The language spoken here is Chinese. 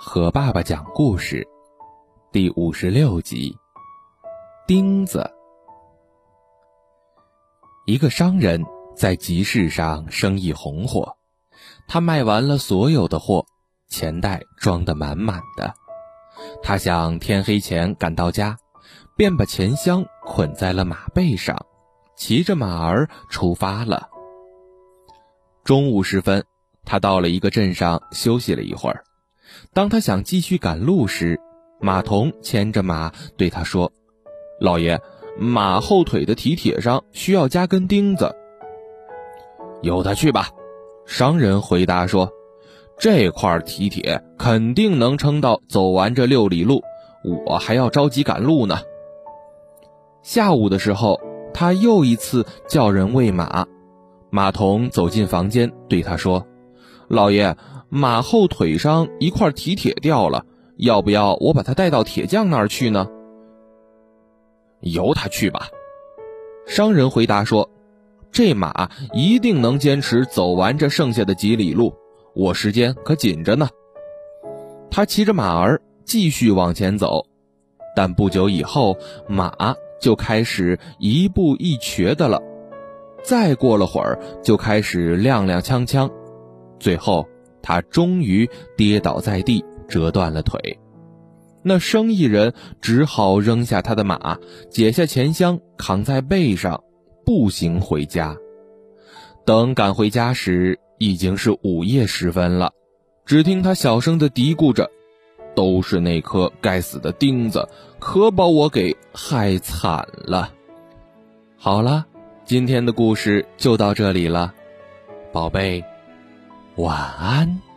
和爸爸讲故事，第五十六集。钉子。一个商人，在集市上生意红火，他卖完了所有的货，钱袋装得满满的。他想天黑前赶到家，便把钱箱捆在了马背上，骑着马儿出发了。中午时分，他到了一个镇上休息了一会儿。当他想继续赶路时，马童牵着马对他说：“老爷，马后腿的蹄铁上需要加根钉子。”由他去吧，商人回答说：“这块蹄铁肯定能撑到走完这六里路，我还要着急赶路呢。”下午的时候，他又一次叫人喂马。马童走进房间，对他说：“老爷，马后腿上一块蹄铁掉了，要不要我把它带到铁匠那儿去呢？”由他去吧，商人回答说：“这马一定能坚持走完这剩下的几里路，我时间可紧着呢。”他骑着马儿继续往前走，但不久以后，马就开始一步一瘸的了。再过了会儿，就开始踉踉跄跄，最后他终于跌倒在地，折断了腿。那生意人只好扔下他的马，解下钱箱扛在背上，步行回家。等赶回家时，已经是午夜时分了。只听他小声的嘀咕着：“都是那颗该死的钉子，可把我给害惨了。”好了。今天的故事就到这里了，宝贝，晚安。